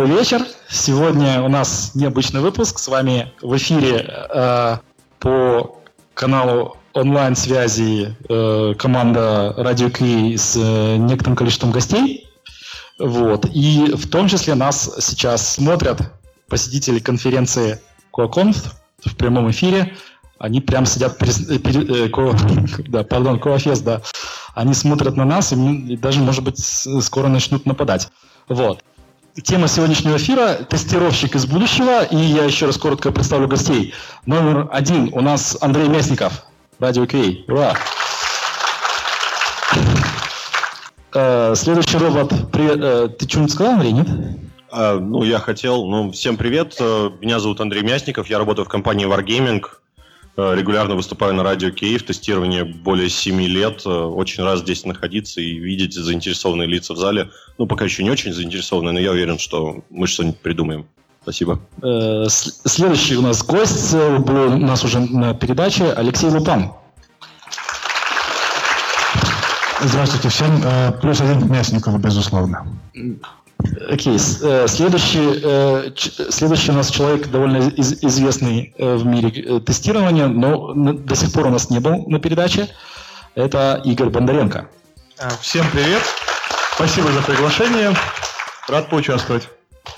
Добрый вечер. Сегодня у нас необычный выпуск. С вами в эфире э, по каналу онлайн-связи э, команда Radio Key с э, некоторым количеством гостей. Вот. И в том числе нас сейчас смотрят посетители конференции CoaConf в прямом эфире. Они прям сидят перед... Э, перед э, ко, да, пардон, CoaFest, да. Они смотрят на нас и даже, может быть, скоро начнут нападать. Вот. Тема сегодняшнего эфира – тестировщик из будущего. И я еще раз коротко представлю гостей. Номер один у нас Андрей Мясников, Радио Кей. Ура! Э, следующий робот. Привет. Э, ты что-нибудь сказал, Андрей, нет? А, ну, я хотел. Ну, всем привет. Э, меня зовут Андрей Мясников. Я работаю в компании Wargaming. Э, регулярно выступаю на радио Киев, тестирование более 7 лет. Э, очень рад здесь находиться и видеть заинтересованные лица в зале. Ну, пока еще не очень заинтересованные, но я уверен, что мы что-нибудь придумаем. Спасибо. Э, следующий у нас гость был у нас уже на передаче Алексей Лупан. Здравствуйте всем. Плюс один Мясников, безусловно. Окей, okay. Э, следующий, э, следующий у нас человек довольно из, известный э, в мире тестирования, но до сих пор у нас не был на передаче. Это Игорь Бондаренко. А, всем привет. Спасибо за приглашение. Рад поучаствовать.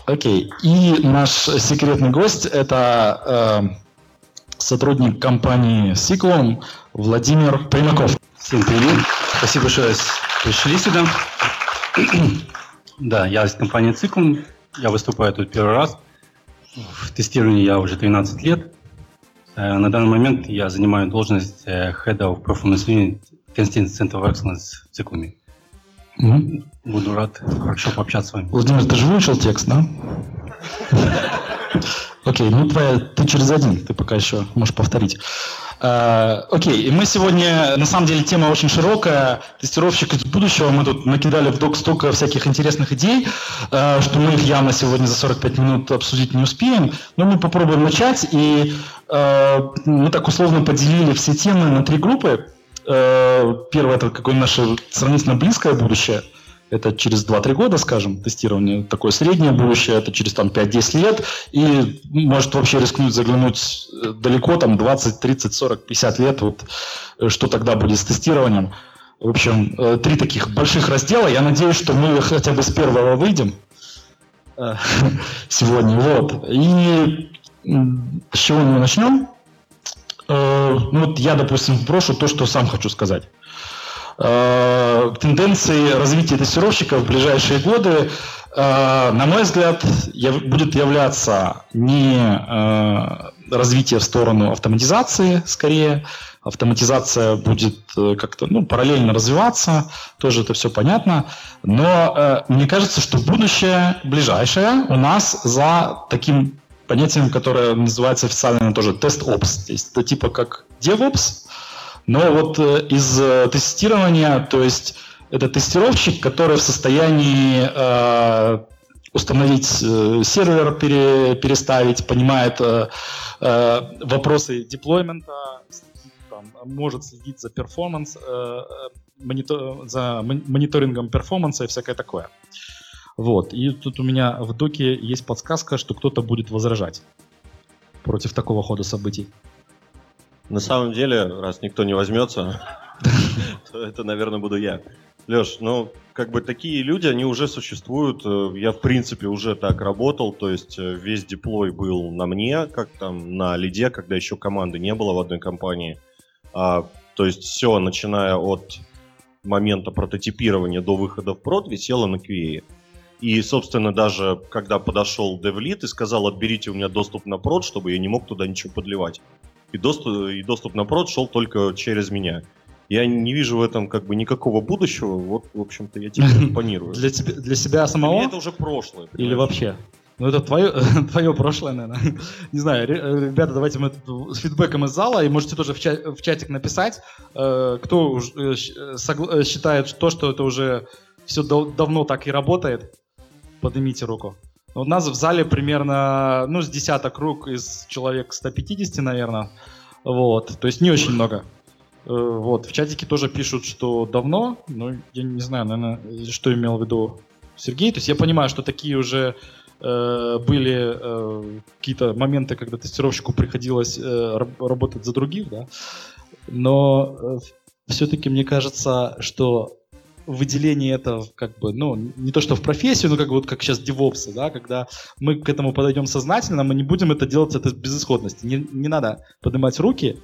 Окей. Okay. И наш секретный гость – это э, сотрудник компании Сиклон Владимир Примаков. Всем привет. Спасибо, что пришли сюда. Да, я из компании Циклум. Я выступаю тут первый раз. В тестировании я уже 13 лет. Э, на данный момент я занимаю должность э, Head of Performance Unit Constantine Center of Excellence в Циклуме. Mm-hmm. Буду рад хорошо пообщаться с вами. Владимир, ты же выучил текст, да? Окей, ну твоя, ты через один, ты пока еще можешь повторить. Э, окей, и мы сегодня, на самом деле, тема очень широкая. Тестировщик из будущего. Мы тут накидали в док столько всяких интересных идей, э, что мы их явно сегодня за 45 минут обсудить не успеем. Но мы попробуем начать. И э, мы так условно поделили все темы на три группы. Первое – это какое наше сравнительно близкое будущее – это через 2-3 года, скажем, тестирование. Такое среднее будущее, это через там, 5-10 лет. И может вообще рискнуть заглянуть э, далеко, там 20, 30, 40, 50 лет. Вот э, что тогда будет с тестированием. В общем, э, три таких больших раздела. Я надеюсь, что мы хотя бы с первого выйдем сегодня. Вот. И с чего мы начнем? Ну, вот я, допустим, брошу то, что сам хочу сказать. Э, тенденции развития тестировщиков в ближайшие годы, э, на мой взгляд, будет являться не э, развитие в сторону автоматизации, скорее, автоматизация будет как-то ну, параллельно развиваться, тоже это все понятно. Но мне кажется, что будущее ближайшее у нас за таким понятием, которое называется официально тоже тест-опс. То есть это типа как DevOps, но вот э, из э, тестирования, то есть это тестировщик, который в состоянии э, установить сервер, пере, переставить, понимает вопросы деплоймента, может следить за перформанс, за мониторингом перформанса и всякое такое. Вот. И тут у меня в доке есть подсказка, что кто-то будет возражать против такого хода событий. На самом деле, раз никто не возьмется, то это, наверное, буду я. Леш, ну, как бы такие люди, они уже существуют. Я, в принципе, уже так работал. То есть э, весь деплой был на мне, как там на лиде, когда еще команды не было в одной компании. А, то есть все, начиная от момента прототипирования до выхода в прод, висело на QA. И, собственно, даже когда подошел DevLead и сказал, отберите у меня доступ на прод, чтобы я не мог туда ничего подливать и доступ, и доступ на прод шел только через меня. Я не вижу в этом как бы никакого будущего. Вот, в общем-то, я тебе импонирую. Для, тебя, для себя самого? Для это уже прошлое. Понимаешь? Или вообще? Ну, это твое, твое прошлое, наверное. Не знаю, ребята, давайте мы с фидбэком из зала, и можете тоже в, чат, в чатик написать, э, кто э, э, считает то, что это уже все давно так и работает. Поднимите руку. У нас в зале примерно, ну, с десяток рук из человек 150, наверное. Вот, то есть не очень много. Э, вот, в чатике тоже пишут, что давно, но я не знаю, наверное, что имел в виду Сергей. То есть я понимаю, что такие уже э, были э, какие-то моменты, когда тестировщику приходилось э, работать за других, да. Но э, все-таки мне кажется, что выделение это как бы, ну, не то что в профессию, но как вот как сейчас девопсы, да, когда мы к этому подойдем сознательно, мы не будем это делать от безысходности. Не, не надо поднимать руки,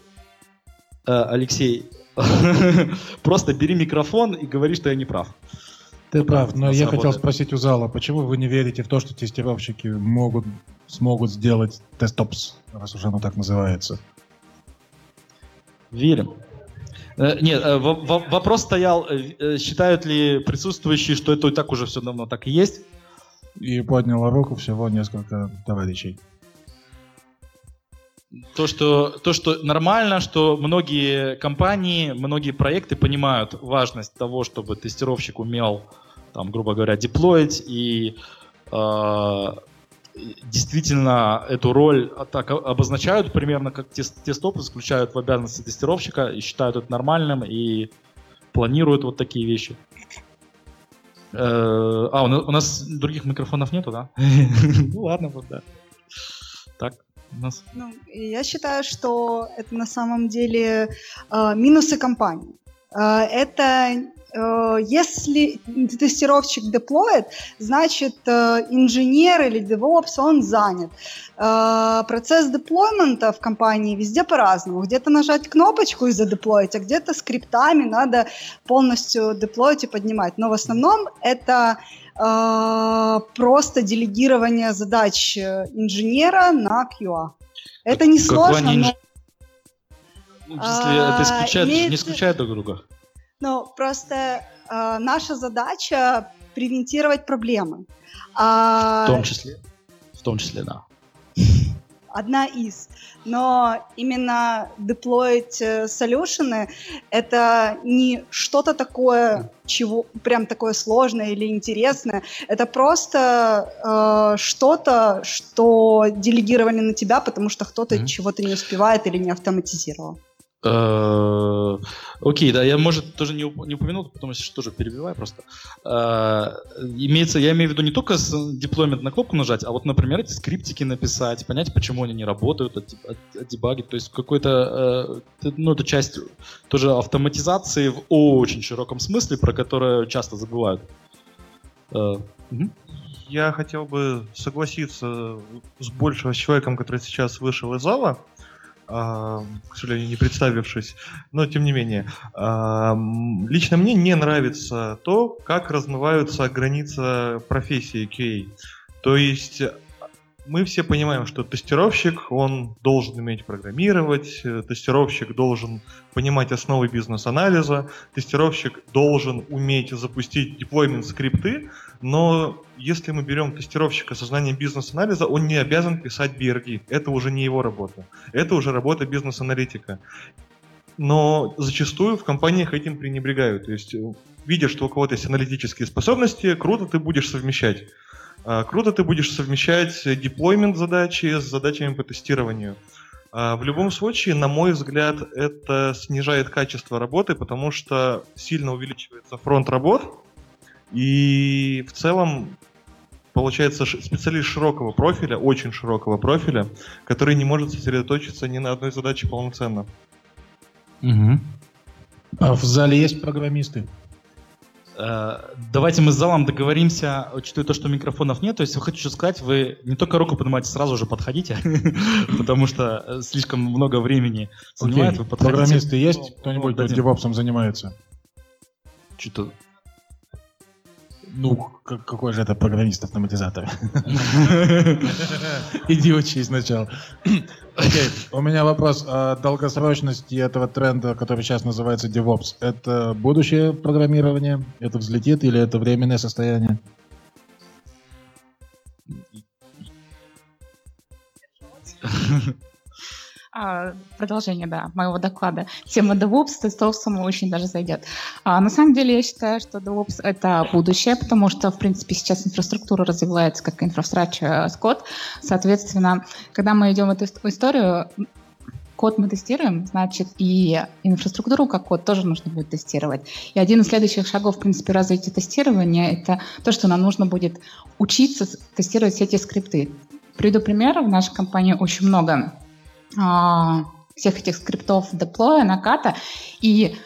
э, Алексей, просто бери микрофон и говори, что я не прав. Ты прав, но я хотел спросить у зала, почему вы не верите в то, что тестировщики могут, смогут сделать тестопс, раз уже оно так называется? Верим. Э, нет, э, вопрос стоял, э, считают ли присутствующие, что это и так уже все давно так и есть? И подняла руку всего несколько товарищей. То что, то, что нормально, что многие компании, многие проекты понимают важность того, чтобы тестировщик умел, там, грубо говоря, деплоить и э, действительно эту роль так обозначают примерно как тест, тестопы, включают в обязанности тестировщика и считают это нормальным и планируют вот такие вещи. Э, а, у нас других микрофонов нету, да? Ну ладно, вот да. Так. Нас... Ну, я считаю, что это на самом деле э, минусы компании. Э, это если тестировщик деплоит, значит э, инженер или DevOps, он занят. Э, процесс деплоймента в компании везде по-разному. Где-то нажать кнопочку и задеплоить, а где-то скриптами надо полностью деплоить и поднимать. Но в основном это просто делегирование задач инженера на QA. Это не сложно, но... Ну, если это исключает, не исключает друг друга. Ну, просто э, наша задача превентировать проблемы. А... В том числе. В том числе, да. Одна из. Но именно деплоить э, солюшены это не что-то такое, чего прям такое сложное или интересное. Это просто э, что-то, что делегировали на тебя, потому что кто-то mm-hmm. чего-то не успевает или не автоматизировал. Э, окей, да, я, может, тоже не, не упомянул, потому что тоже перебиваю просто. Э, имеется, я имею в виду не только деплоймент на кнопку нажать, а вот, например, эти скриптики написать, понять, почему они не работают, отдебагить. То есть какой-то, э, ну, это часть тоже автоматизации в очень широком смысле, про которую часто забывают. Я хотел бы согласиться с большим человеком, который сейчас вышел из зала. К сожалению, не представившись, но тем не менее. Лично мне не нравится то, как размываются границы профессии QA. То есть мы все понимаем, что тестировщик, он должен уметь программировать, э, тестировщик должен понимать основы бизнес-анализа, тестировщик должен уметь запустить деплоймент скрипты, но если мы берем тестировщика со знанием бизнес-анализа, он не обязан писать BRD. Это уже не его работа. Это уже работа бизнес-аналитика. Но зачастую в компаниях этим пренебрегают. То есть, э, видя, что у кого-то есть аналитические способности, круто ты будешь совмещать. А, круто ты будешь совмещать деплоймент задачи с задачами по тестированию. А, в любом случае, на мой взгляд, это снижает качество работы, потому что сильно увеличивается фронт работ, и в целом получается специалист широкого профиля, очень широкого профиля, который не может сосредоточиться ни на одной задаче полноценно. Угу. А в зале есть программисты? Э, давайте мы с залом договоримся, учитывая то, что микрофонов нет. То есть, я хочу сказать, вы не только руку поднимаете, сразу же подходите, потому что э, слишком много времени занимает. Программисты есть? Кто-нибудь вот, девопсом занимается? Что-то ну, какой же это программист-автоматизатор? Иди учись сначала. Окей, у меня вопрос о долгосрочности этого тренда, который сейчас называется DevOps. Это будущее программирование? Это взлетит или это временное состояние? А, продолжение, да, моего доклада. Тема DevOps с тестовцем очень даже зайдет. А, на самом деле я считаю, что DevOps — это будущее, потому что, в принципе, сейчас инфраструктура развивается как инфраструктура с код. Соответственно, когда мы идем в эту историю, код мы тестируем, значит, и инфраструктуру как код тоже нужно будет тестировать. И один из следующих шагов, в принципе, развития тестирования — это то, что нам нужно будет учиться тестировать все эти скрипты. Приведу пример. В нашей компании очень много всех этих скриптов деплоя, наката, и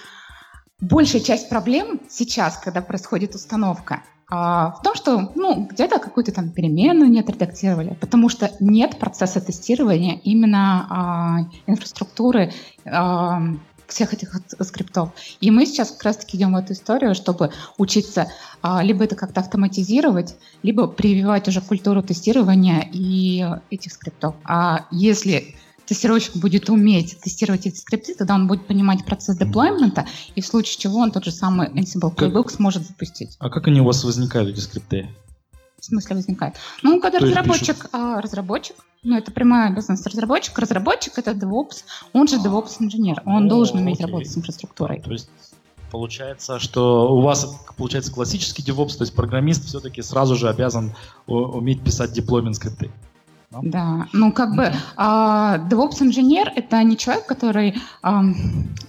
большая часть проблем сейчас, когда происходит установка, а, в том, что ну, где-то какую-то там переменную не отредактировали, потому что нет процесса тестирования именно а, инфраструктуры а, всех этих скриптов. И мы сейчас как раз-таки идем в эту историю, чтобы учиться а, либо это как-то автоматизировать, либо прививать уже культуру тестирования и этих скриптов. А если тестировщик будет уметь тестировать эти скрипты, тогда он будет понимать процесс деплоймента, и в случае чего он тот же самый Ansible Playbook как... сможет запустить. А как они у вас возникают, эти скрипты? В смысле возникает? Ну, когда То разработчик, а, разработчик, ну, это прямая обязанность разработчика. Разработчик — это DevOps, он же DevOps-инженер. Он О, должен уметь окей. работать с инфраструктурой. То есть получается, что у вас получается классический DevOps, то есть программист все-таки сразу же обязан уметь писать деплоймент скрипты. Да, ну как бы а, DevOps-инженер — это не человек, который а,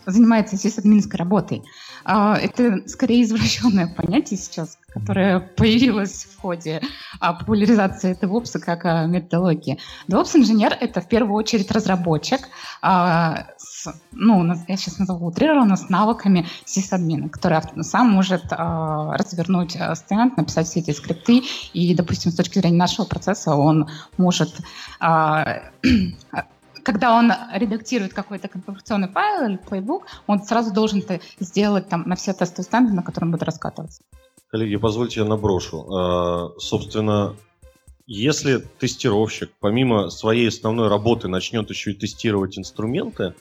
занимается сисадминской работой. А, это скорее извращенное понятие сейчас, которое появилось в ходе а, популяризации DevOps как а, методологии. DevOps-инженер — это в первую очередь разработчик, а, с, ну, я сейчас назову утрированно, с навыками сисадмина, который сам может а, развернуть а, стенд, написать все эти скрипты, и, допустим, с точки зрения нашего процесса он может а, когда он редактирует какой-то конфигурационный файл или плейбук, он сразу должен это сделать там на все тестовые станды, на котором будет раскатываться. Коллеги, позвольте я наброшу. А, собственно, если тестировщик помимо своей основной работы начнет еще и тестировать инструменты,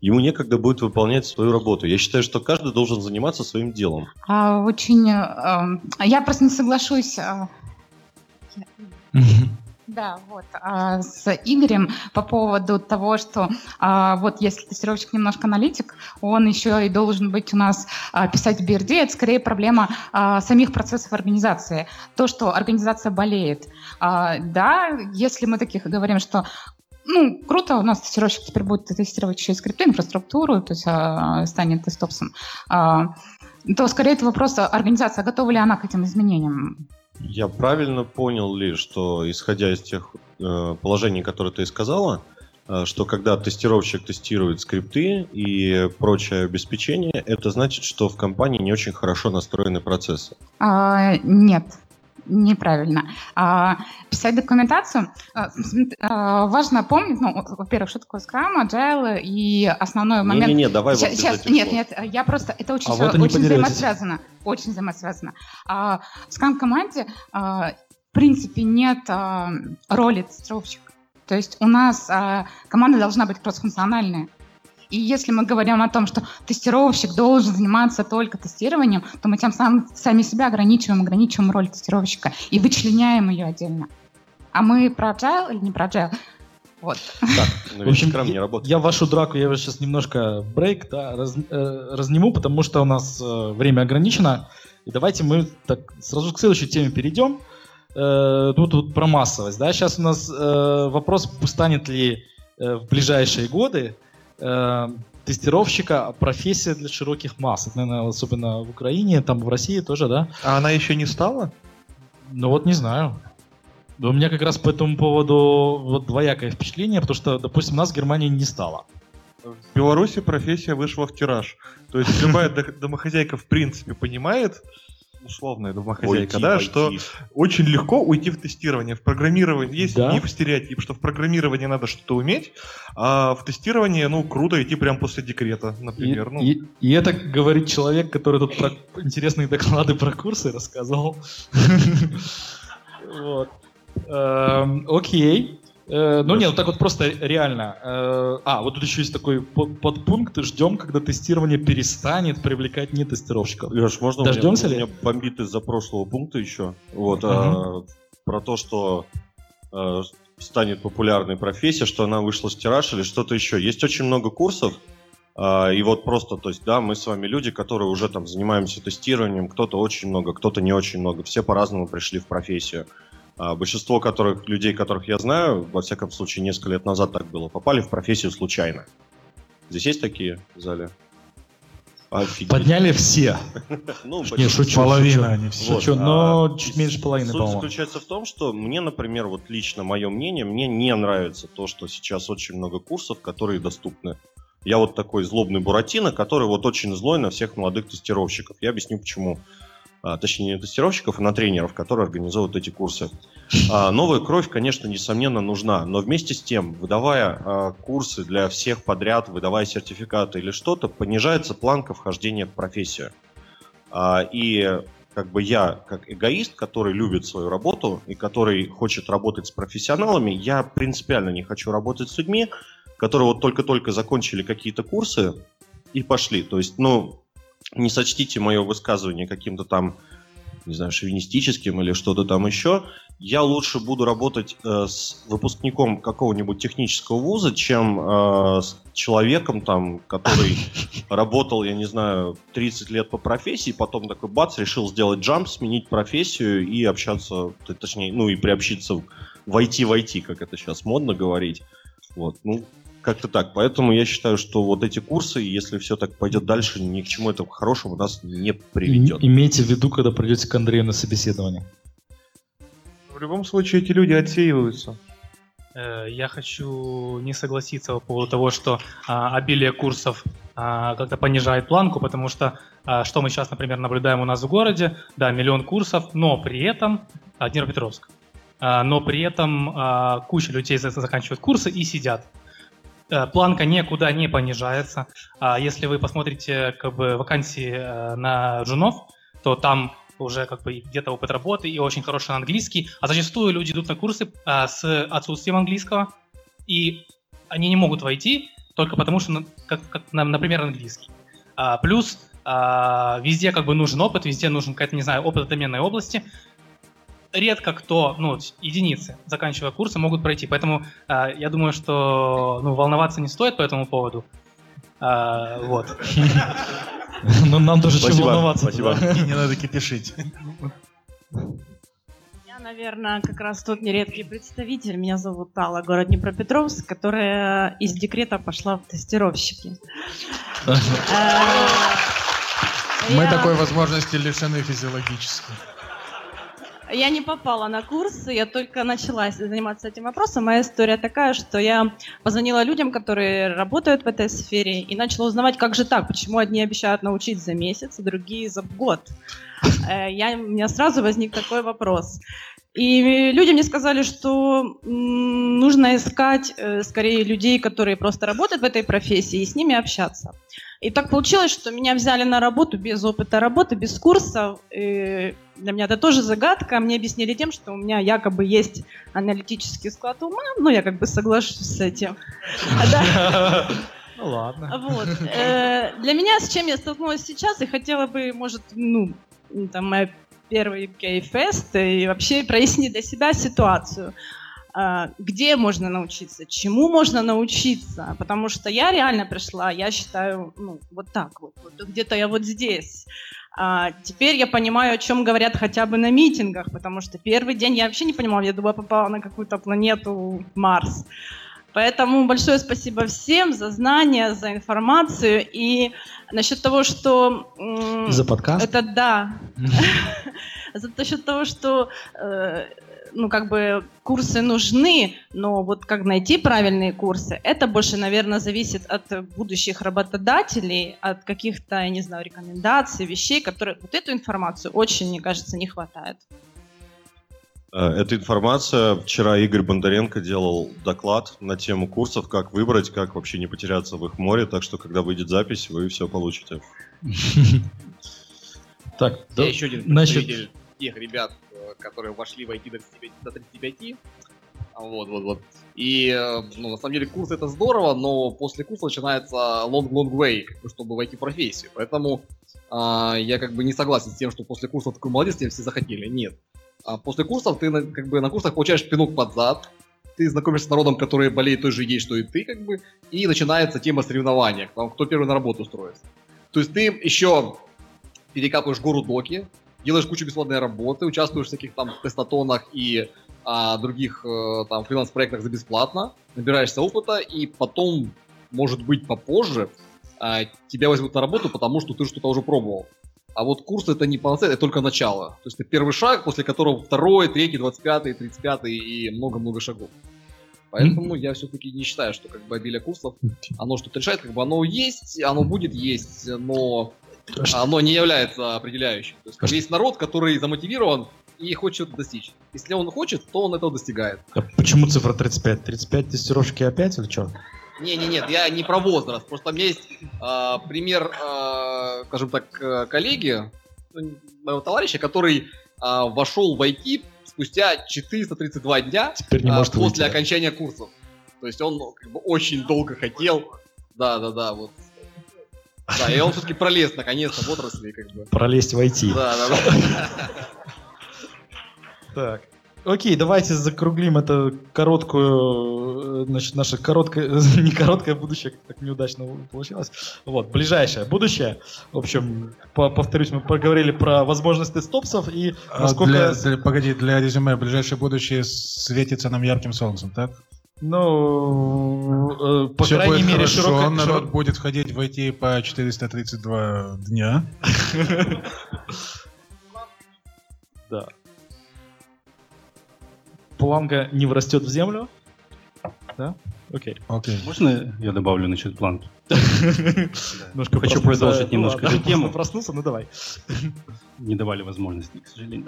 ему некогда будет выполнять свою работу. Я считаю, что каждый должен заниматься своим делом. А, очень... А, я просто не соглашусь. А, да, вот, а, с Игорем по поводу того, что а, вот если тестировщик немножко аналитик, он еще и должен быть у нас а, писать в BRD, это скорее проблема а, самих процессов организации. То, что организация болеет. А, да, если мы таких говорим, что ну, круто, у нас тестировщик теперь будет тестировать еще и скрипты, инфраструктуру, то есть а, станет тестопсом, а, то скорее это вопрос организации, готова ли она к этим изменениям. Я правильно понял ли, что исходя из тех э, положений, которые ты сказала, э, что когда тестировщик тестирует скрипты и прочее обеспечение, это значит, что в компании не очень хорошо настроены процессы? А, нет, неправильно. А, писать документацию, а, а, важно помнить, ну, во-первых, что такое Scrum, Agile и основной момент... Не-не-не, давай сейчас, вот сейчас, Нет, нет, я просто... Это очень, а вот очень взаимосвязано. Очень взаимосвязано. А, в Scrum-команде, а, в принципе, нет а, роли тестировщика. То есть у нас а, команда должна быть кроссфункциональная. И если мы говорим о том, что тестировщик должен заниматься только тестированием, то мы тем самым сами себя ограничиваем, ограничиваем роль тестировщика и вычленяем ее отдельно. А мы про agile или не про agile? Вот. Так, ну, в общем, не я, я вашу драку, я сейчас немножко брейк да, раз, э, разниму, потому что у нас э, время ограничено. И давайте мы так сразу к следующей теме перейдем. Э, тут, тут про массовость. Да? Сейчас у нас э, вопрос, станет ли э, в ближайшие годы э, тестировщика профессия для широких масс. Это, наверное, особенно в Украине, там в России тоже, да? А она еще не стала? Ну вот не знаю. У меня как раз по этому поводу вот двоякое впечатление, потому что, допустим, нас в Германии не стало. В Беларуси профессия вышла в тираж. То есть любая домохозяйка в принципе понимает, условная домохозяйка, уйти, да, войти. что очень легко уйти в тестирование. В программировании есть да? миф, стереотип, что в программировании надо что-то уметь, а в тестировании, ну, круто идти прямо после декрета, например. И, ну. и, и это говорит человек, который тут про интересные доклады про курсы рассказывал. Вот. Эм, окей. Э, ну нет, ну так вот просто реально. Э, а, вот тут еще есть такой подпункт. Ждем, когда тестирование перестанет привлекать не тестировщиков. Леш, можно Дождемся у меня, ли? Меня бомбит из-за прошлого пункта еще. Вот, угу. про то, что э, станет популярной профессия, что она вышла с тираж или что-то еще. Есть очень много курсов, и вот просто, то есть, да, мы с вами люди, которые уже там занимаемся тестированием, кто-то очень много, кто-то не очень много, все по-разному пришли в профессию. А большинство которых, людей, которых я знаю, во всяком случае, несколько лет назад так было, попали в профессию случайно. Здесь есть такие в зале? Офигеть. Подняли все. Ну, Не, шучу. Половина, шучу. они все. Шучу, но а, чуть меньше половины, Суть по-моему. заключается в том, что мне, например, вот лично мое мнение, мне не нравится то, что сейчас очень много курсов, которые доступны. Я вот такой злобный Буратино, который вот очень злой на всех молодых тестировщиков. Я объясню почему. А, точнее, не тестировщиков, а на тренеров, которые организовывают эти курсы. А, новая кровь, конечно, несомненно нужна, но вместе с тем, выдавая а, курсы для всех подряд, выдавая сертификаты или что-то, понижается планка вхождения в профессию. И как бы я, как эгоист, который любит свою работу и который хочет работать с профессионалами, я принципиально не хочу работать с людьми, которые вот только-только закончили какие-то курсы и пошли. То есть, ну, не сочтите мое высказывание каким-то там, не знаю, шовинистическим или что-то там еще. Я лучше буду работать э, с выпускником какого-нибудь технического вуза, чем э, с человеком, там, который работал, я не знаю, 30 лет по профессии, потом такой бац, решил сделать джамп, сменить профессию и общаться, точнее, ну и приобщиться в IT в IT, как это сейчас модно говорить. Вот, ну, как-то так. Поэтому я считаю, что вот эти курсы, если все так пойдет дальше, ни к чему этого хорошему нас не приведет. Имейте в виду, когда придете к Андрею на собеседование. В любом случае эти люди отсеиваются. Э, Я хочу не согласиться по поводу того, что а, обилие курсов а, как-то понижает планку, потому что а, что мы сейчас, например, наблюдаем у нас в городе, да, миллион курсов, но при этом а, Днепропетровск, а, но при этом а, куча людей за- заканчивают курсы и сидят. Э, Планка никуда не понижается. А Если вы посмотрите как бы вакансии э, на джунов, то там уже как бы где-то опыт работы и очень хороший английский, а зачастую люди идут на курсы а, с отсутствием английского, и они не могут войти только потому, что, ну, как, как, на- например, английский. А, плюс везде как бы нужен опыт, везде нужен какая-то, не знаю, опыт доменной области. Редко кто, ну, единицы, заканчивая курсы, могут пройти. Поэтому а, я думаю, что ну, волноваться не стоит по этому поводу. А, вот. Но нам тоже чем волноваться. спасибо. не надо кипишить. Я, наверное, как раз тот нередкий представитель. Меня зовут Алла, город Днепропетровск, которая из декрета пошла в тестировщики. Э, Мы такой возможности лишены физиологически. Я не попала на курсы, я только начала заниматься этим вопросом. Моя история такая, что я позвонила людям, которые работают в этой сфере, и начала узнавать, как же так, почему одни обещают научить за месяц, а другие за год. Э, Я, у меня сразу возник такой вопрос. И люди мне сказали, что нужно искать э, скорее людей, которые просто работают в этой профессии, и с ними общаться. И так получилось, что меня взяли на работу без опыта работы, без курсов. И для меня это тоже загадка. Мне объяснили тем, что у меня якобы есть аналитический склад ума. Ну, я как бы соглашусь с этим. Ну ладно. Вот. Э, Для меня, с чем я столкнулась сейчас, и хотела бы, может, ну, там, мой первый гей-фест, и вообще прояснить для себя ситуацию. А, Где можно научиться, чему можно научиться, потому что я реально пришла, я считаю, ну, вот так вот, вот где-то я вот здесь. А, теперь я понимаю, о чем говорят хотя бы на митингах, потому что первый день я вообще не понимала, я думала, попала на какую-то планету Марс. Поэтому большое спасибо всем за знания, за информацию. И насчет того, что... За подкаст? Это да. За счет того, что э, ну, как бы курсы нужны, но вот как найти правильные курсы, это больше, наверное, зависит от будущих работодателей, от каких-то, я не знаю, рекомендаций, вещей, которые... Вот эту информацию очень, мне кажется, не хватает. Э, Эта информация. Вчера Игорь Бондаренко делал доклад на тему курсов, как выбрать, как вообще не потеряться в их море. Так что, когда выйдет запись, вы все получите. Так, еще один значит- тех ребят, которые вошли в IT до 35. до 35. Вот, вот, вот. И, э, ну, на самом деле, курс это здорово, но после курса начинается long-long way, чтобы войти в профессию. Поэтому а, я как бы не согласен с тем, что после курса такой молодец, тебе все захотели. Нет. А после курсов ты как бы на курсах получаешь пинок под зад, ты знакомишься с народом, который болеет той же идеей, что и ты, как бы, и начинается тема соревнования, кто первый на работу устроится. То есть ты еще перекапываешь гору доки, делаешь кучу бесплатной работы, участвуешь в всяких там тестотонах и а, других э, там фриланс-проектах за бесплатно, набираешься опыта, и потом, может быть, попозже а, тебя возьмут на работу, потому что ты что-то уже пробовал. А вот курс это не панацея, это только начало. То есть это первый шаг, после которого второй, третий, двадцать пятый, тридцать пятый и много-много шагов. Поэтому я все-таки не считаю, что как бы обилие курсов, оно что-то решает, как бы оно есть, оно будет есть, но оно не является определяющим. То есть есть народ, который замотивирован и хочет достичь. Если он хочет, то он этого достигает. А почему цифра 35? 35 тестировщики опять или что? Не, не, нет, я не про возраст. Просто у меня есть а, пример, а, скажем так, э, коллеги, ну, моего товарища, который а, вошел в IT спустя 432 дня Теперь не а, может после выйти, окончания курсов. То есть он ну, как бы очень долго хотел. Да, да, да, вот. Да, и он все-таки пролез наконец-то в отрасли, как бы. Пролезть в IT. Да, да, да. Так. Окей, давайте закруглим это короткую, э, значит, наше короткое, не короткое будущее, как так неудачно получилось. Вот, ближайшее будущее. В общем, по- повторюсь, мы поговорили про возможности стопсов и А насколько... для- для- погоди, для резюме, ближайшее будущее светится нам ярким солнцем, так? Ну, э, по Всё крайней будет мере, хорошо, широко... народ будет ходить в IT по 432 дня. Да. Планка не врастет в землю? Да? Окей. Окей. Можно я добавлю насчет планки? Немножко Хочу продолжить немножко эту тему. Проснулся, ну давай. Не давали возможности, к сожалению.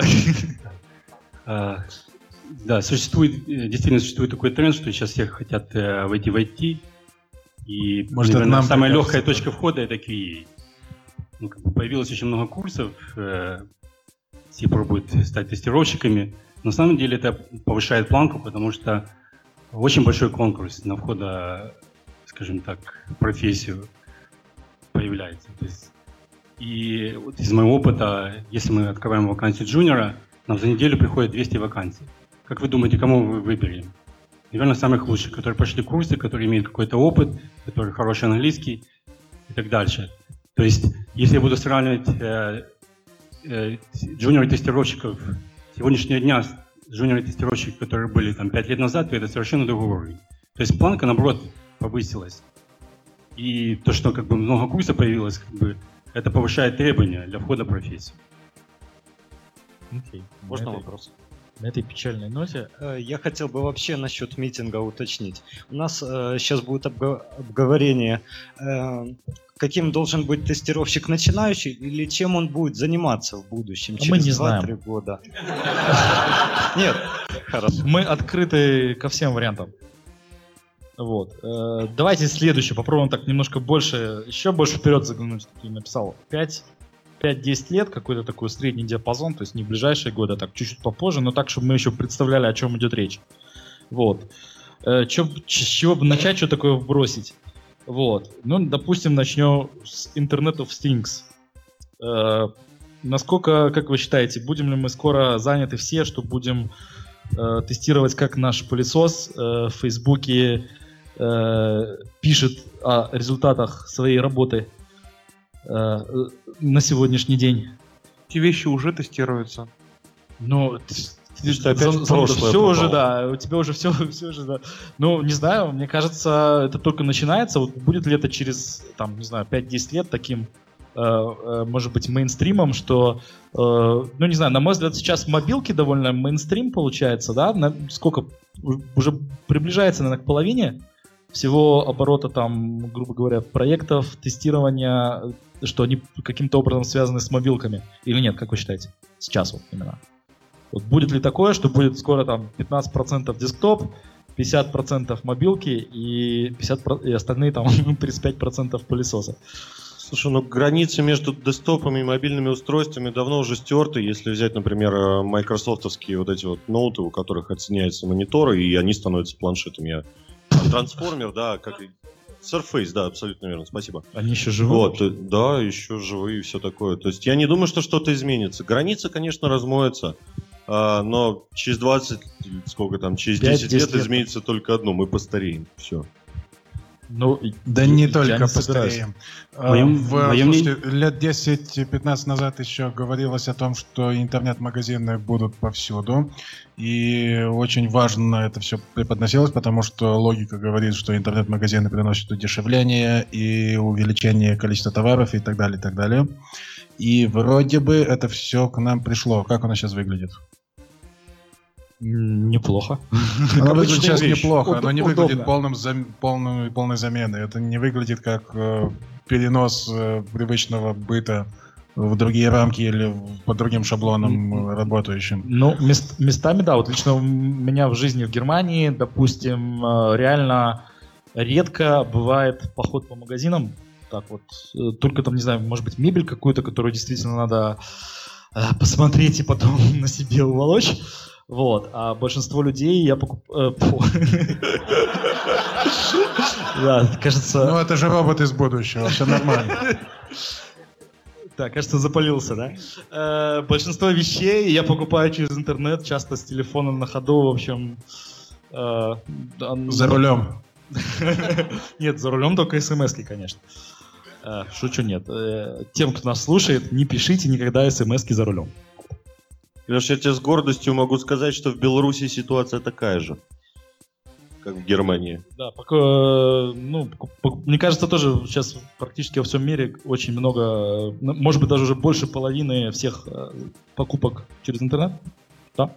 Да, существует, э, действительно существует такой тренд, что сейчас все хотят э, войти в IT. И, Может, наверное, нам самая легкая точка входа это QA. Ну, как бы появилось очень много курсов, э, все пробуют стать тестировщиками. На самом деле это повышает планку, потому что очень большой конкурс на входа, скажем так, в профессию появляется. То есть, и вот из моего опыта, если мы открываем вакансию джуниора, нам за неделю приходит 200 вакансий. Как вы думаете, кому мы выберем? Наверное, самых лучших, которые прошли курсы, которые имеют какой-то опыт, которые хороший английский и так дальше. То есть, если я буду сравнивать э, э, джуниор-тестировщиков сегодняшнего дня с джуниор-тестировщиками, которые были там 5 лет назад, то это совершенно другой уровень. То есть планка, наоборот, повысилась. И то, что как бы много курсов появилось, как бы, это повышает требования для входа в профессию. Окей. Можно На этой- вопрос? На этой печальной ноте. Э, Я хотел бы вообще насчет митинга уточнить. У нас сейчас будет обго- обговорение, э, каким должен быть тестировщик начинающий или чем он будет заниматься в будущем, А через не 2-3 знаем. года. Нет, хорошо. Мы открыты ко всем вариантам. Вот. Э, Давайте следующее. Попробуем так немножко больше, еще больше вперед заглянуть. Как я написал. 5 5-10 лет, какой-то такой средний диапазон, то есть не ближайшие годы, а так чуть-чуть попозже, но так, чтобы мы еще представляли, о чем идет речь. Вот. Э, чё- с чего бы начать, что такое вбросить? Вот. Ну, допустим, начнем с Internet of Things. Э, насколько, как вы считаете, будем ли мы скоро заняты все, что будем э, тестировать, как наш пылесос э, в Фейсбуке э, пишет о результатах своей работы на сегодняшний день? Эти вещи уже тестируются. Ну, Ты что, опять в прошлое все попал? уже, да, у тебя уже все, все уже, да. Ну, не знаю, мне кажется, это только начинается. Вот будет ли это через, там, не знаю, 5-10 лет таким, э, э, может быть, мейнстримом, что, э, ну, не знаю, на мой взгляд, сейчас мобилки довольно мейнстрим получается, да? На- сколько? Уже приближается, наверное, к половине всего оборота там, грубо говоря, проектов, тестирования, что они каким-то образом связаны с мобилками. Или нет, как вы считаете? Сейчас вот именно. Вот будет ли такое, что будет скоро там 15% десктоп, 50% мобилки и, 50, про- и остальные там 35% пылесоса? Слушай, ну границы между десктопами и мобильными устройствами давно уже стерты. Если взять, например, э, майкрософтовские вот эти вот ноуты, у которых отсоединяются мониторы, и они становятся планшетами. Я- Трансформер, да, как Surface, да, абсолютно верно, спасибо. Они еще живы? Вот, э, да, еще живые и все такое. То есть я не думаю, что что-то изменится. Границы, конечно, размоются, а, но через 20, сколько там, через 10 5-10 лет, лет. изменится только одно, мы постареем. Все. Ну, Да не только постареем. А, Моем- в- моем слушайте, лет 10-15 назад еще говорилось о том, что интернет-магазины будут повсюду. И очень важно это все преподносилось, потому что логика говорит, что интернет-магазины приносят удешевление и увеличение количества товаров и так далее, и так далее. И вроде бы это все к нам пришло. Как оно сейчас выглядит? Неплохо. Оно выглядит сейчас вещь. неплохо. Уд- Оно не удобно. выглядит полным, зам- полным- полной заменой. Это не выглядит как э, перенос э, привычного быта в другие рамки или по другим шаблонам работающим. Ну, мест- местами, да. Вот лично у меня в жизни в Германии, допустим, э, реально редко бывает поход по магазинам. Так вот, э, только там, не знаю, может быть, мебель какую-то, которую действительно надо э, посмотреть и потом на себе уволочь. Вот. А большинство людей я покупаю... Да, кажется... Ну, это же робот из будущего, все нормально. Так, кажется, запалился, да? Э, большинство вещей я покупаю через интернет, часто с телефоном на ходу, в общем. э, За рулем. Нет, за рулем только смс конечно. Э, Шучу, нет. Э, Тем, кто нас слушает, не пишите никогда смс за рулем. Леш, я тебе с гордостью могу сказать, что в Беларуси ситуация такая же, как в Германии. Да, пока, э, ну, мне кажется, тоже сейчас практически во всем мире очень много, э, может быть, даже уже больше половины всех э, покупок через интернет. Да.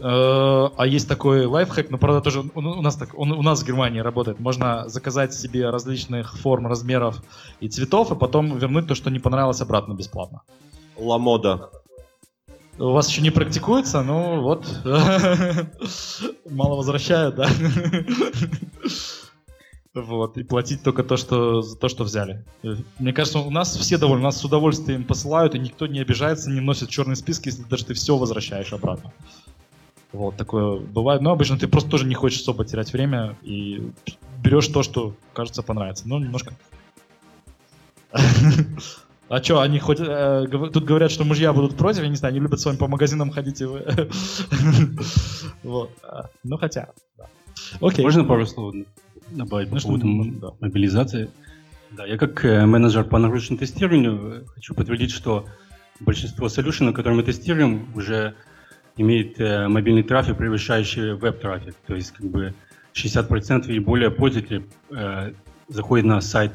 А есть такой лайфхак, но правда тоже у нас так, он у нас в Германии работает. Можно заказать себе различных форм, размеров и цветов, и потом вернуть то, что не понравилось, обратно бесплатно. Ламода. У вас еще не практикуется, ну вот. Мало возвращают, да? Вот, и платить только то, что, за то, что взяли. Мне кажется, у нас все довольны, нас с удовольствием посылают, и никто не обижается, не носит черный список, если даже ты все возвращаешь обратно. Вот, такое бывает. Но обычно ты просто тоже не хочешь особо терять время и берешь то, что, кажется, понравится. Ну, немножко... А что, они хоть... э, тут говорят, что мужья будут против, я не знаю, они любят с вами по магазинам ходить и вы... Вот. Ну, хотя. Окей. Можно пару слов добавить по Ну, что, поводу мобилизации? Да, я как э, менеджер по нагрузочному тестированию э, хочу подтвердить, что большинство солюшенов, которые мы тестируем, уже имеет э, мобильный трафик, превышающий веб-трафик. То есть как бы 60% и более пользователей э, заходят на сайт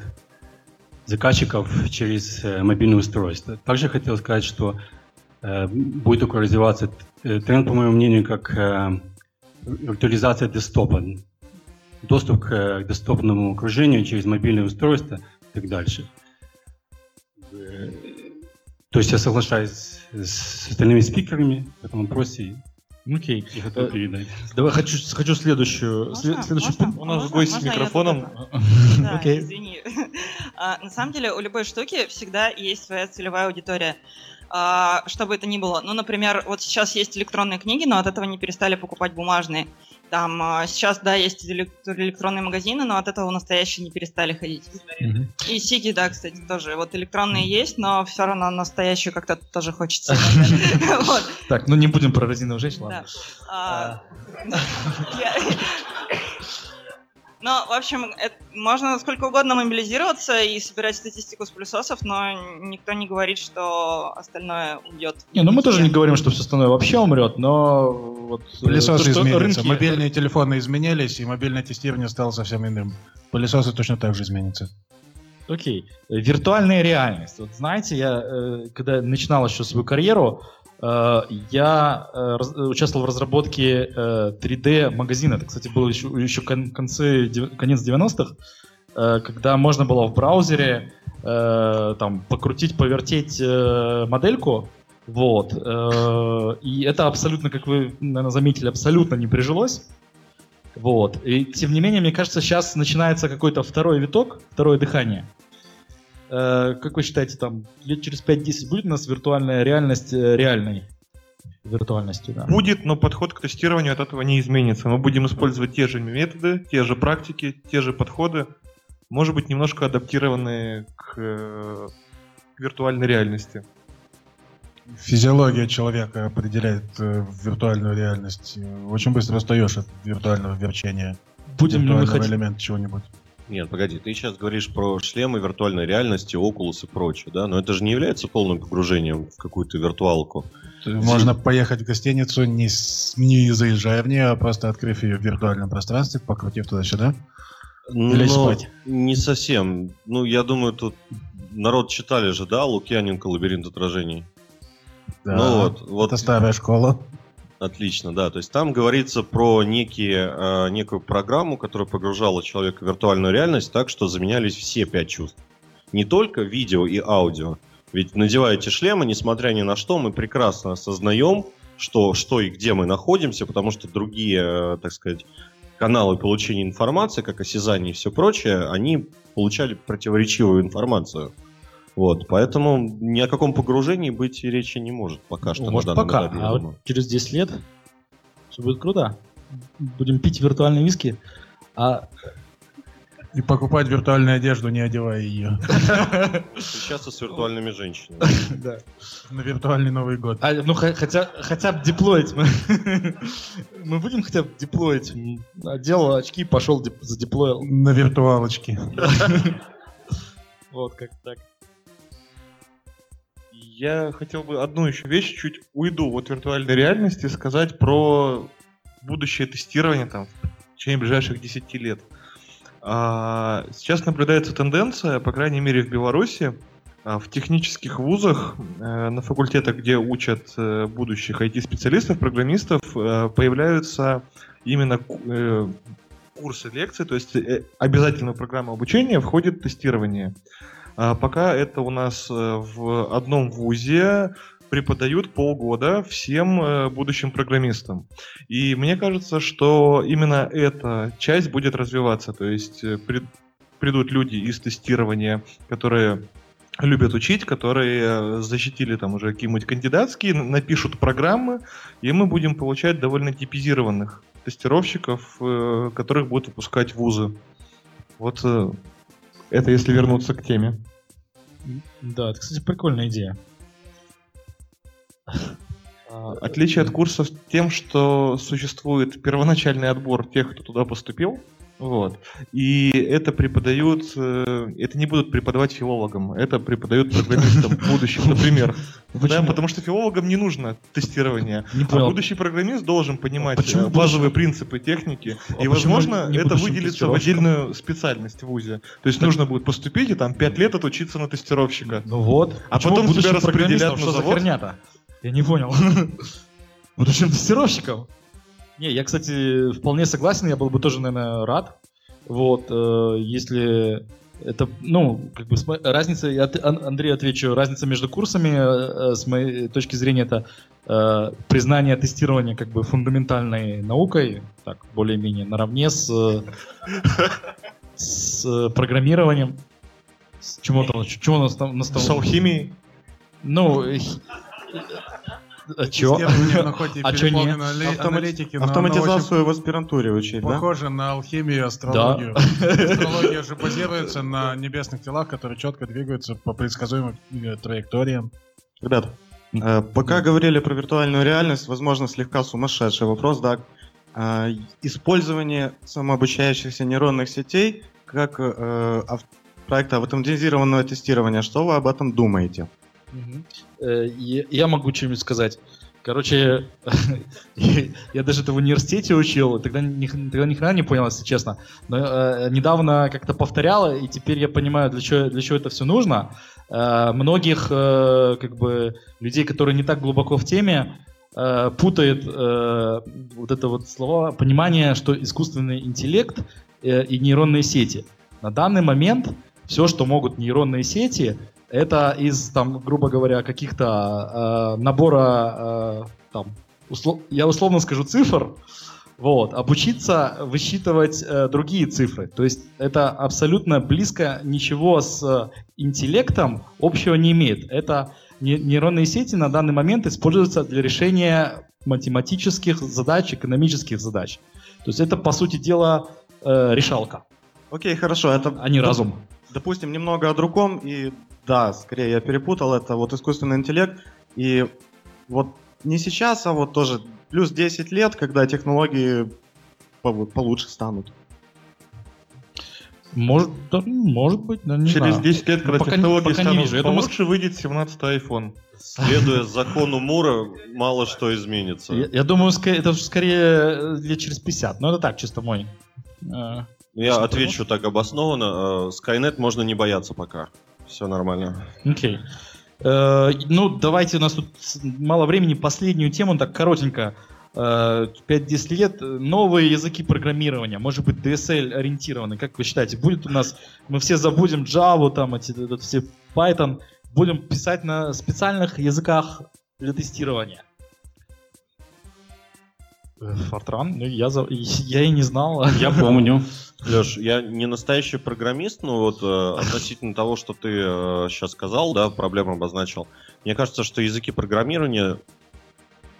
заказчиков через э, мобильное устройство. Также хотел сказать, что э, будет только развиваться э, тренд, по моему мнению, как э, виртуализация десктопа, доступ к э, десктопному окружению через мобильное устройство и так дальше. То есть я соглашаюсь с, остальными спикерами в этом вопросе Окей. готов Э, передать. Давай хочу, хочу следующую. Можно? след- следующий Можно? пункт. У нас Можно? гость с Можно я микрофоном. Да, Окей. извини. А, На самом деле у любой штуки всегда есть своя целевая аудитория. А, Что бы это ни было. Ну, например, вот сейчас есть электронные книги, но от этого не перестали покупать бумажные. Там а, сейчас, да, есть элек- электронные магазины, но от этого настоящие не перестали ходить. Мгм. И сики, да, кстати, тоже. Вот электронные есть, но все равно настоящую как-то тоже хочется. Так, ну не будем про резиновых женщин, ладно. Я- Ну, в общем, это- можно сколько угодно мобилизироваться и собирать статистику с плюсосов, но никто не говорит, что остальное уйдет. Не, ну мы тоже не говорим, что все остальное вообще умрет, но вот... э, Пылесосы изменятся. рынки- Мобильные телефоны изменились, и мобильное тестирование стало совсем иным. Пылесосы точно так же изменятся. Окей. Виртуальная реальность. Вот знаете, я э, когда начинал еще свою карьеру, я э, раз- участвовал в разработке э, 3D-магазина. Это, кстати, было еще, еще кон- концы, дев- конец 90-х, э, когда можно было в браузере э, там покрутить, повертеть э, модельку, вот. э, и это абсолютно, как вы, наверное, заметили, абсолютно не прижилось. Вот. И тем не менее, мне кажется, сейчас начинается какой-то второй виток, второе дыхание. Э, как вы считаете, там лет через 5-10 будет у нас виртуальная реальность э, реальной виртуальностью? Да? Будет, но подход к тестированию от этого не изменится. Мы будем использовать те же методы, те же практики, те же подходы, может быть, немножко адаптированные к э, виртуальной реальности. Физиология человека определяет виртуальную реальность. Очень быстро устаешь от виртуального верчения. Будем ли мы виртуального хотеть... элемента чего-нибудь. Нет, погоди, ты сейчас говоришь про шлемы виртуальной реальности, Oculus и прочее, да? Но это же не является полным погружением в какую-то виртуалку. Можно поехать в гостиницу, не, не заезжая в нее, а просто открыв ее в виртуальном пространстве, покрутив туда-сюда. Или Но спать. Не совсем. Ну, я думаю, тут народ читали же, да, Лукьяненко «Лабиринт отражений». Да, Ну вот, вот Это старая школа. Отлично, да. То есть там говорится про некие, э, некую программу, которая погружала человека в виртуальную реальность так, что заменялись все пять чувств. Не только видео и аудио. Ведь надевая эти шлемы, несмотря ни на что, мы прекрасно осознаем, что, что и где мы находимся, потому что другие, э, так сказать, каналы получения информации, как осязание и все прочее, они получали противоречивую информацию. Вот, поэтому ни о каком погружении быть и речи не может пока что. Ну, может, пока. этапе, А вот через 10 лет все будет круто. Будем пить виртуальные виски. А И покупать виртуальную одежду, не одевая ее. Встречаться с виртуальными женщинами. Да. На виртуальный Новый год. А, ну, хо- хотя, хотя бы деплоить. Мы, мы будем хотя бы деплоить. Одел очки, пошел деп- задеплоил. На виртуалочке. Вот как так. Я хотел бы одну еще вещь, чуть уйду от виртуальной реальности, сказать про будущее тестирование там в течение ближайших 10 лет. А, Сейчас наблюдается тенденция, по крайней мере в Беларуси, а, в технических вузах, э, на факультетах, где учат э, будущих IT-специалистов, программистов, э, появляются именно ку- курсы лекций, то есть обязательную программу обучения входит тестирование. А Пока это у нас э, в одном вузе преподают полгода всем э, будущим программистам. И мне кажется, что именно эта часть будет развиваться. То есть э, при- придут люди из тестирования, которые любят учить, которые защитили там уже какие-нибудь кандидатские, напишут программы, и мы будем получать довольно типизированных тестировщиков, которых будут выпускать вузы. Вот это если вернуться к теме. Да, это, кстати, прикольная идея. А, Отличие от курсов тем, что существует первоначальный отбор тех, кто туда поступил. Вот. И это преподают, э, это не будут преподавать филологам, это преподают программистам будущим, например. Да, потому что филологам не нужно тестирование. Не А будущий программист должен понимать э, базовые принципы техники. А И, возможно, это выделится в отдельную специальность в ВУЗе. То есть нужно будет поступить и там 5 лет отучиться на тестировщика. Ну вот. А Почему потом тебя распределят на завод. Я не понял. Будущим тестировщиком? Не, я, кстати, вполне согласен, я был бы тоже, наверное, рад. Вот, э, если это, ну, как бы разница, я Андрей отвечу, разница между курсами, э, э, с моей точки зрения, это э, признание тестирования как бы фундаментальной наукой, так, более-менее наравне с, с э, программированием. С чему там, чего у нас там? С алхимией? Ну, а чё? А чё не? переполнено али- Автомати- аналитики, но оно Автоматизацию в аспирантуре учить, да? Похоже на алхимию и астрологию. Астрология же базируется на небесных телах, которые четко двигаются по предсказуемым э, траекториям. Ребят, э, пока говорили про виртуальную реальность, возможно, слегка сумасшедший вопрос, да. Э, Использование самообучающихся нейронных сетей как проекта автоматизированного тестирования. Что вы об этом думаете? Мгм. Э, Я могу что-нибудь сказать. Короче, я даже это в университете учил, тогда ни, тогда ни хрена не понял, если честно. Но э, недавно как-то повторял, и теперь я понимаю, для чего, для чего это все нужно. Э, многих э, как бы людей, которые не так глубоко в теме, э, путает э, вот это вот слово понимание, что искусственный интеллект э, и нейронные сети. На данный момент все, что могут нейронные сети, это из, там, грубо говоря, каких-то э, набора, э, там, услов- я условно скажу цифр, вот, обучиться высчитывать э, другие цифры. То есть это абсолютно близко ничего с э, интеллектом общего не имеет. Это не- нейронные сети на данный момент используются для решения математических задач, экономических задач. То есть это, по сути дела, э, решалка, Окей, хорошо, это... а не разум. Допустим, немного о другом, и да, скорее я перепутал, это вот искусственный интеллект, и вот не сейчас, а вот тоже плюс 10 лет, когда технологии по- получше станут. Может, да, может быть, но не Через знаю. 10 лет, когда Пока не- технологии пока не станут вижу. Думаю, получше, выйдет 17 iPhone. Следуя закону Мура, мало что изменится. Я, я думаю, это скорее лет через 50. Но это так, чисто мой. э, Я отвечу так обоснованно. Э, Skynet можно не бояться пока. Все нормально. Окей. Э, ну, давайте, у нас тут мало времени. Последнюю тему, так коротенько. Э, 5-10 лет. Новые языки программирования. Может быть, DSL ориентированы. Как вы считаете, будет у нас... Мы все забудем Java, там, эти, этот все Python. Будем писать на специальных языках для тестирования. Э, Фортран? Ну, я, за- я и не знал. Я помню. Леш, я не настоящий программист, но вот э, относительно того, что ты сейчас сказал, да, проблему обозначил. Мне кажется, что языки программирования...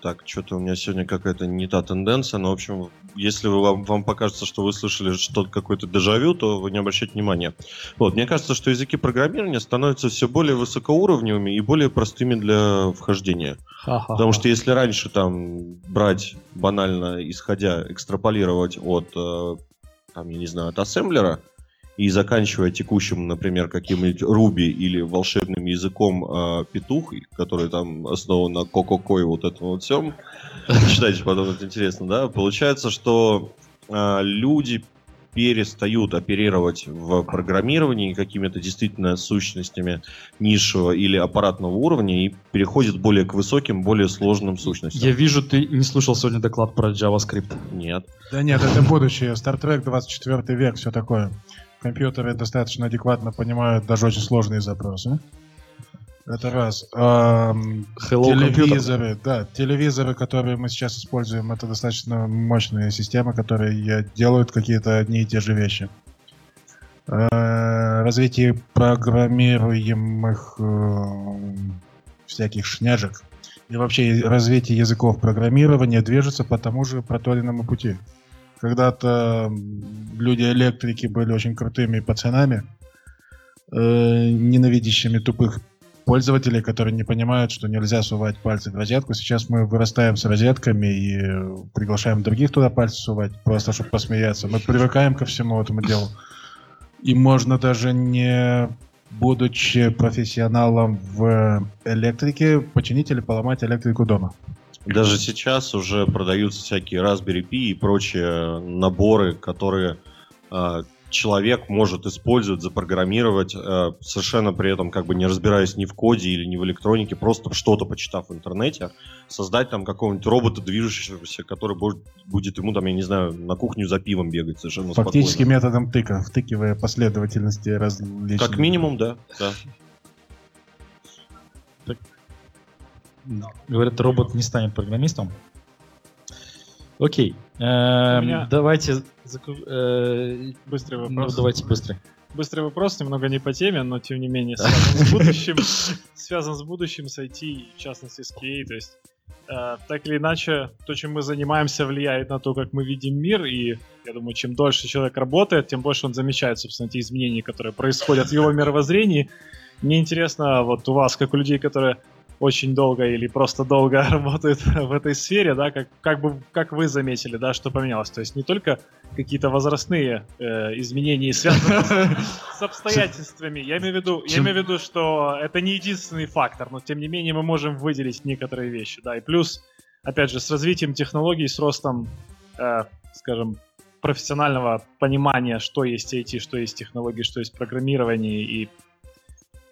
Так, что-то у меня сегодня какая-то не та тенденция, но, в общем, если вы, вам, вам покажется, что вы слышали что-то, какое-то дежавю, то вы не обращайте внимания. Вот, мне кажется, что языки программирования становятся все более высокоуровневыми и более простыми для вхождения. Ха-ха-ха. Потому что если раньше там брать банально, исходя, экстраполировать от, э, там, я не знаю, от ассемблера и заканчивая текущим, например, каким-нибудь Ruby или волшебным языком э, петух, который там основан на кококо и вот этом вот всем, читайте потом, это интересно, да, получается, что э, люди перестают оперировать в программировании какими-то действительно сущностями низшего или аппаратного уровня и переходят более к высоким, более сложным сущностям. Я вижу, ты не слушал сегодня доклад про JavaScript. Нет. Да нет, это будущее. Star Trek 24 век, все такое. Компьютеры достаточно адекватно понимают даже очень сложные запросы. Это раз. Hello, телевизоры, да, телевизоры, которые мы сейчас используем, это достаточно мощные системы, которые делают какие-то одни и те же вещи. Э, Развитие программируемых э, всяких шняжек и вообще развитие языков программирования движется по тому же проторенному пути. Когда-то люди-электрики были очень крутыми пацанами, э, ненавидящими тупых пользователей, которые не понимают, что нельзя сувать пальцы в розетку. Сейчас мы вырастаем с розетками и приглашаем других туда пальцы сувать, просто чтобы посмеяться. Мы привыкаем ко всему этому делу. И можно даже не будучи профессионалом в электрике, починить или поломать электрику дома. Даже сейчас уже продаются всякие Raspberry Pi и прочие наборы, которые э, человек может использовать, запрограммировать, э, совершенно при этом как бы не разбираясь ни в коде или ни в электронике, просто что-то почитав в интернете, создать там какого-нибудь робота движущегося, который будет, будет ему там, я не знаю, на кухню за пивом бегать совершенно Фактически спокойно. методом тыка, втыкивая последовательности различных... Как минимум, да. да. Говорят, робот не станет программистом. Окей. Эм, меня- Давайте... э, Быстрый ну, вопрос. давайте быстрый. Быстрый вопрос, немного не по теме, но тем не менее связан с будущим, связан с будущим, с IT, в частности с QA. То есть э, так или иначе, то, чем мы занимаемся, влияет на то, как мы видим мир, и я думаю, чем дольше человек работает, тем больше он замечает, собственно, те изменения, которые происходят в его мировоззрении. Мне интересно, вот у вас, как у людей, которые очень долго или просто долго работают в этой сфере, да, как, как бы как вы заметили, да, что поменялось. То есть не только какие-то возрастные э, изменения, связанные с, обстоятельствами. Я имею в виду, я имею в виду, что это не единственный фактор, но тем не менее мы можем выделить некоторые вещи, да. И плюс, опять же, с развитием технологий, с ростом, э, скажем, профессионального понимания, что есть IT, что есть технологии, что есть программирование и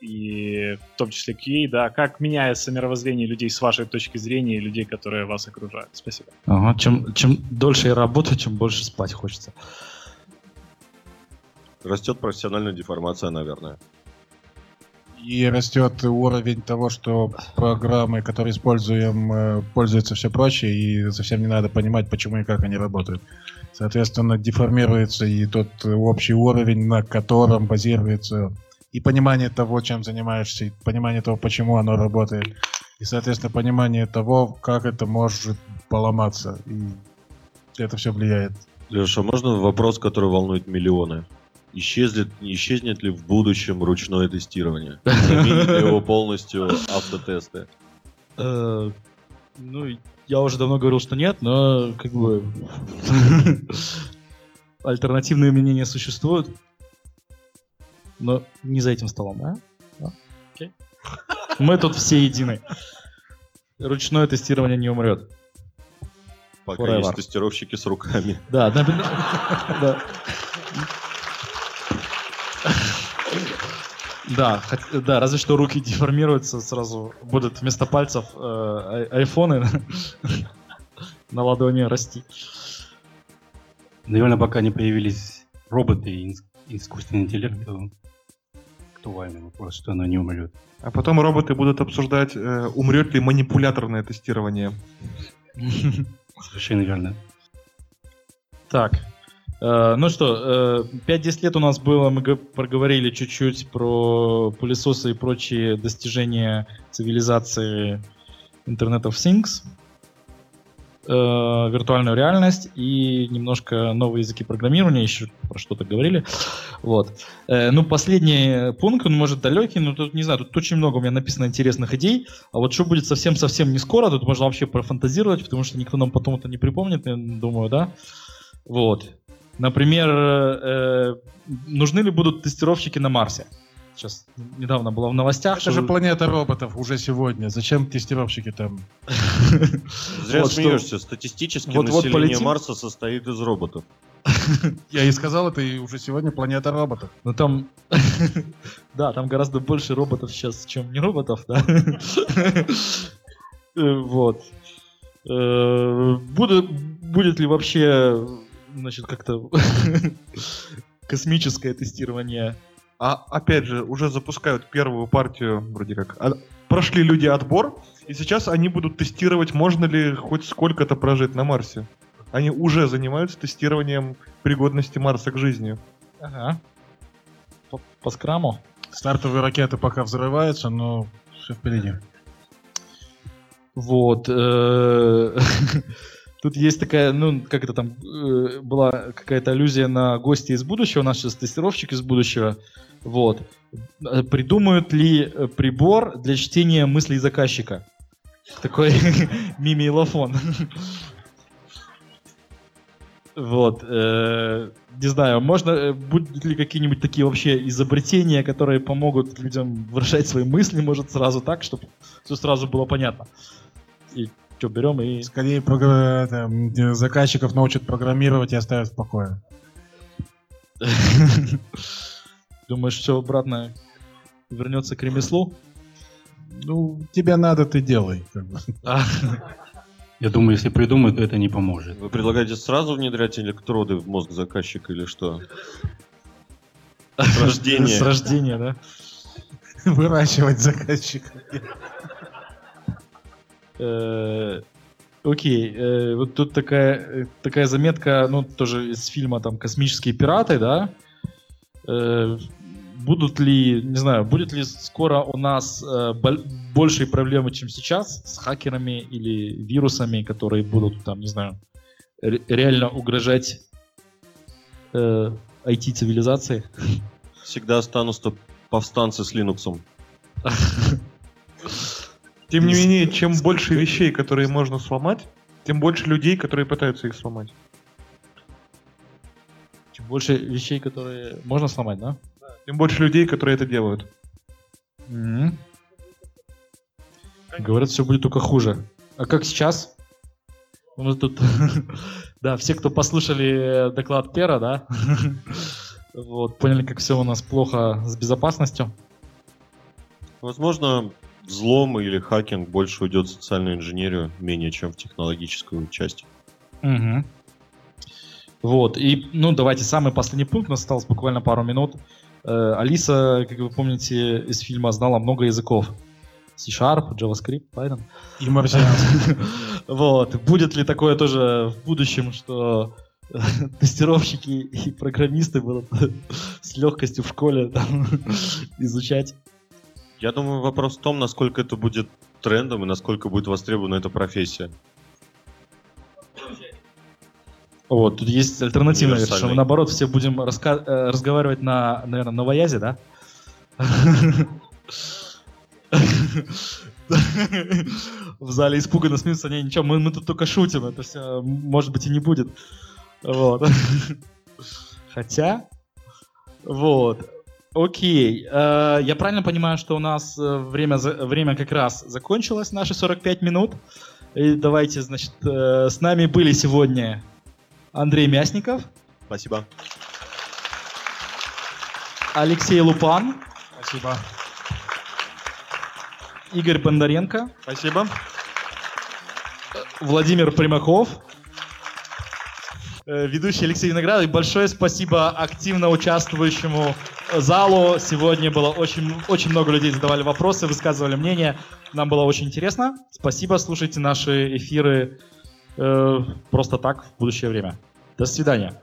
и в том числе QA, да, как меняется мировоззрение людей с вашей точки зрения и людей, которые вас окружают. Спасибо. Ага, чем, чем дольше я работаю, чем больше спать хочется. Растет профессиональная деформация, наверное. И растет уровень того, что программы, которые используем, э, пользуются все прочее, и совсем не надо понимать, почему и как они работают. Соответственно, деформируется и тот э, общий уровень, на котором базируется и понимание того, чем занимаешься, и понимание того, почему оно работает, и, соответственно, понимание того, как это может поломаться. И это все влияет. Леша, можно вопрос, который волнует миллионы? Исчезнет, исчезнет ли в будущем ручное тестирование? Заменит ли его полностью автотесты? Э, Ну, я уже давно говорил, что нет, но как бы альтернативные мнения существуют. Но не за этим столом, да? Да? Окей. Мы тут все едины. Ручное тестирование не умрет. Пока Forever. есть тестировщики с руками. Да, да, да. Да, да, разве что руки деформируются, сразу будут вместо пальцев э, ай- айфоны на ладони расти. Наверное, пока не появились роботы и ис- искусственный интеллект, то актуальный вопрос, что оно не умрет. А потом роботы будут обсуждать, э, умрет ли манипуляторное тестирование. Совершенно верно. Так, э, ну что, э, 5-10 лет у нас было, мы проговорили чуть-чуть про пылесосы и прочие достижения цивилизации Internet of Things, э, виртуальную реальность и немножко новые языки программирования, еще про что-то говорили. Вот. Э, ну, последний пункт, он может далекий, но тут, не знаю, тут очень много у меня написано интересных идей, а вот что будет совсем-совсем не скоро, тут можно вообще профантазировать, потому что никто нам потом это не припомнит, я думаю, да? Вот. Например, э, нужны ли будут тестировщики на Марсе? Сейчас недавно было в новостях. Это же планета роботов уже сегодня. Зачем тестировщики там? Зря Вот что- смеешься. Статистически Вот- вот население полетим. Марса состоит из роботов. Я и сказал это, и уже сегодня планета роботов. Ну там, да, там гораздо больше роботов сейчас, чем не роботов, да. Э, Вот. Э, Будет, будет ли вообще, значит, как-то космическое тестирование? А опять же, уже запускают первую партию, вроде как. а- прошли люди отбор, и сейчас они будут тестировать, можно ли хоть сколько-то прожить на Марсе. Они уже занимаются тестированием пригодности Марса к жизни. Ага. По, по скраму? Стартовые ракеты пока взрываются, но все впереди. Вот. Тут есть такая, ну, как это там, э, была какая-то аллюзия на гостя из будущего, наш тестировщик из будущего. Вот. Э, Придумают ли э, прибор для чтения мыслей заказчика? Такой мимилофон. Вот. э, Не знаю, можно, э, будут ли какие-нибудь такие вообще изобретения, которые помогут людям выражать свои мысли, может, сразу так, чтобы все сразу было понятно. И что, берем и... Скорее програ- это, м, заказчиков научат программировать и оставят в покое. Думаешь, все обратно вернется к ремеслу? Ну, тебе надо, ты делай. Я думаю, если придумают, то это не поможет. Вы предлагаете сразу внедрять электроды в мозг заказчика или что? С рождения. С рождения, да? Выращивать заказчика. Э, Окей, э, вот тут такая, такая заметка, ну, тоже из фильма там «Космические пираты», да? Э, Будут ли, не знаю, будет ли скоро у нас э, бол- большие проблемы, чем сейчас с хакерами или вирусами, которые будут там, не знаю, ре- реально угрожать э, IT-цивилизации? Всегда останутся повстанцы с Linux. Тем не менее, чем больше вещей, которые можно сломать, тем больше людей, которые пытаются их сломать. Чем больше вещей, которые можно сломать, да? Тем больше людей, которые это делают. Мгм. Говорят, все будет только хуже. А как сейчас? Мы тут, да, все, кто послушали доклад Пера, да, вот, поняли, как все у нас плохо с безопасностью. Возможно, взлом или хакинг больше уйдет в социальную инженерию, менее чем в технологическую часть. Мгм. Вот, и, ну, давайте, самый последний пункт, у нас осталось буквально пару минут. Э, Алиса, как вы помните из фильма, знала много языков. C-Sharp, JavaScript, Python. И марсианский. Вот. Будет ли такое тоже в будущем, что э, тестировщики и программисты будут с легкостью в школе там, изучать? Я думаю, вопрос в том, насколько это будет трендом и насколько будет востребована эта профессия. Вот, тут есть мы Универсальный. наоборот все будем раска- э, разговаривать на, наверное, новоязе, да? В зале испуганно смеются, не, ничего, мы, мы тут только шутим, это все, может быть, и не будет. Вот. Хотя, вот. Окей. Э, Я правильно понимаю, что у нас э, время, за- время как раз закончилось, наши 45 минут. И давайте, значит, э, с нами были сегодня Андрей Мясников. Спасибо. Алексей Лупан. Спасибо. Игорь Бондаренко. Спасибо. Владимир Примаков. Ведущий Алексей Виноградов. И большое спасибо активно участвующему залу. Сегодня было очень, очень много людей задавали вопросы, высказывали мнение. Нам было очень интересно. Спасибо. Слушайте наши эфиры э, просто так в будущее время. До свидания.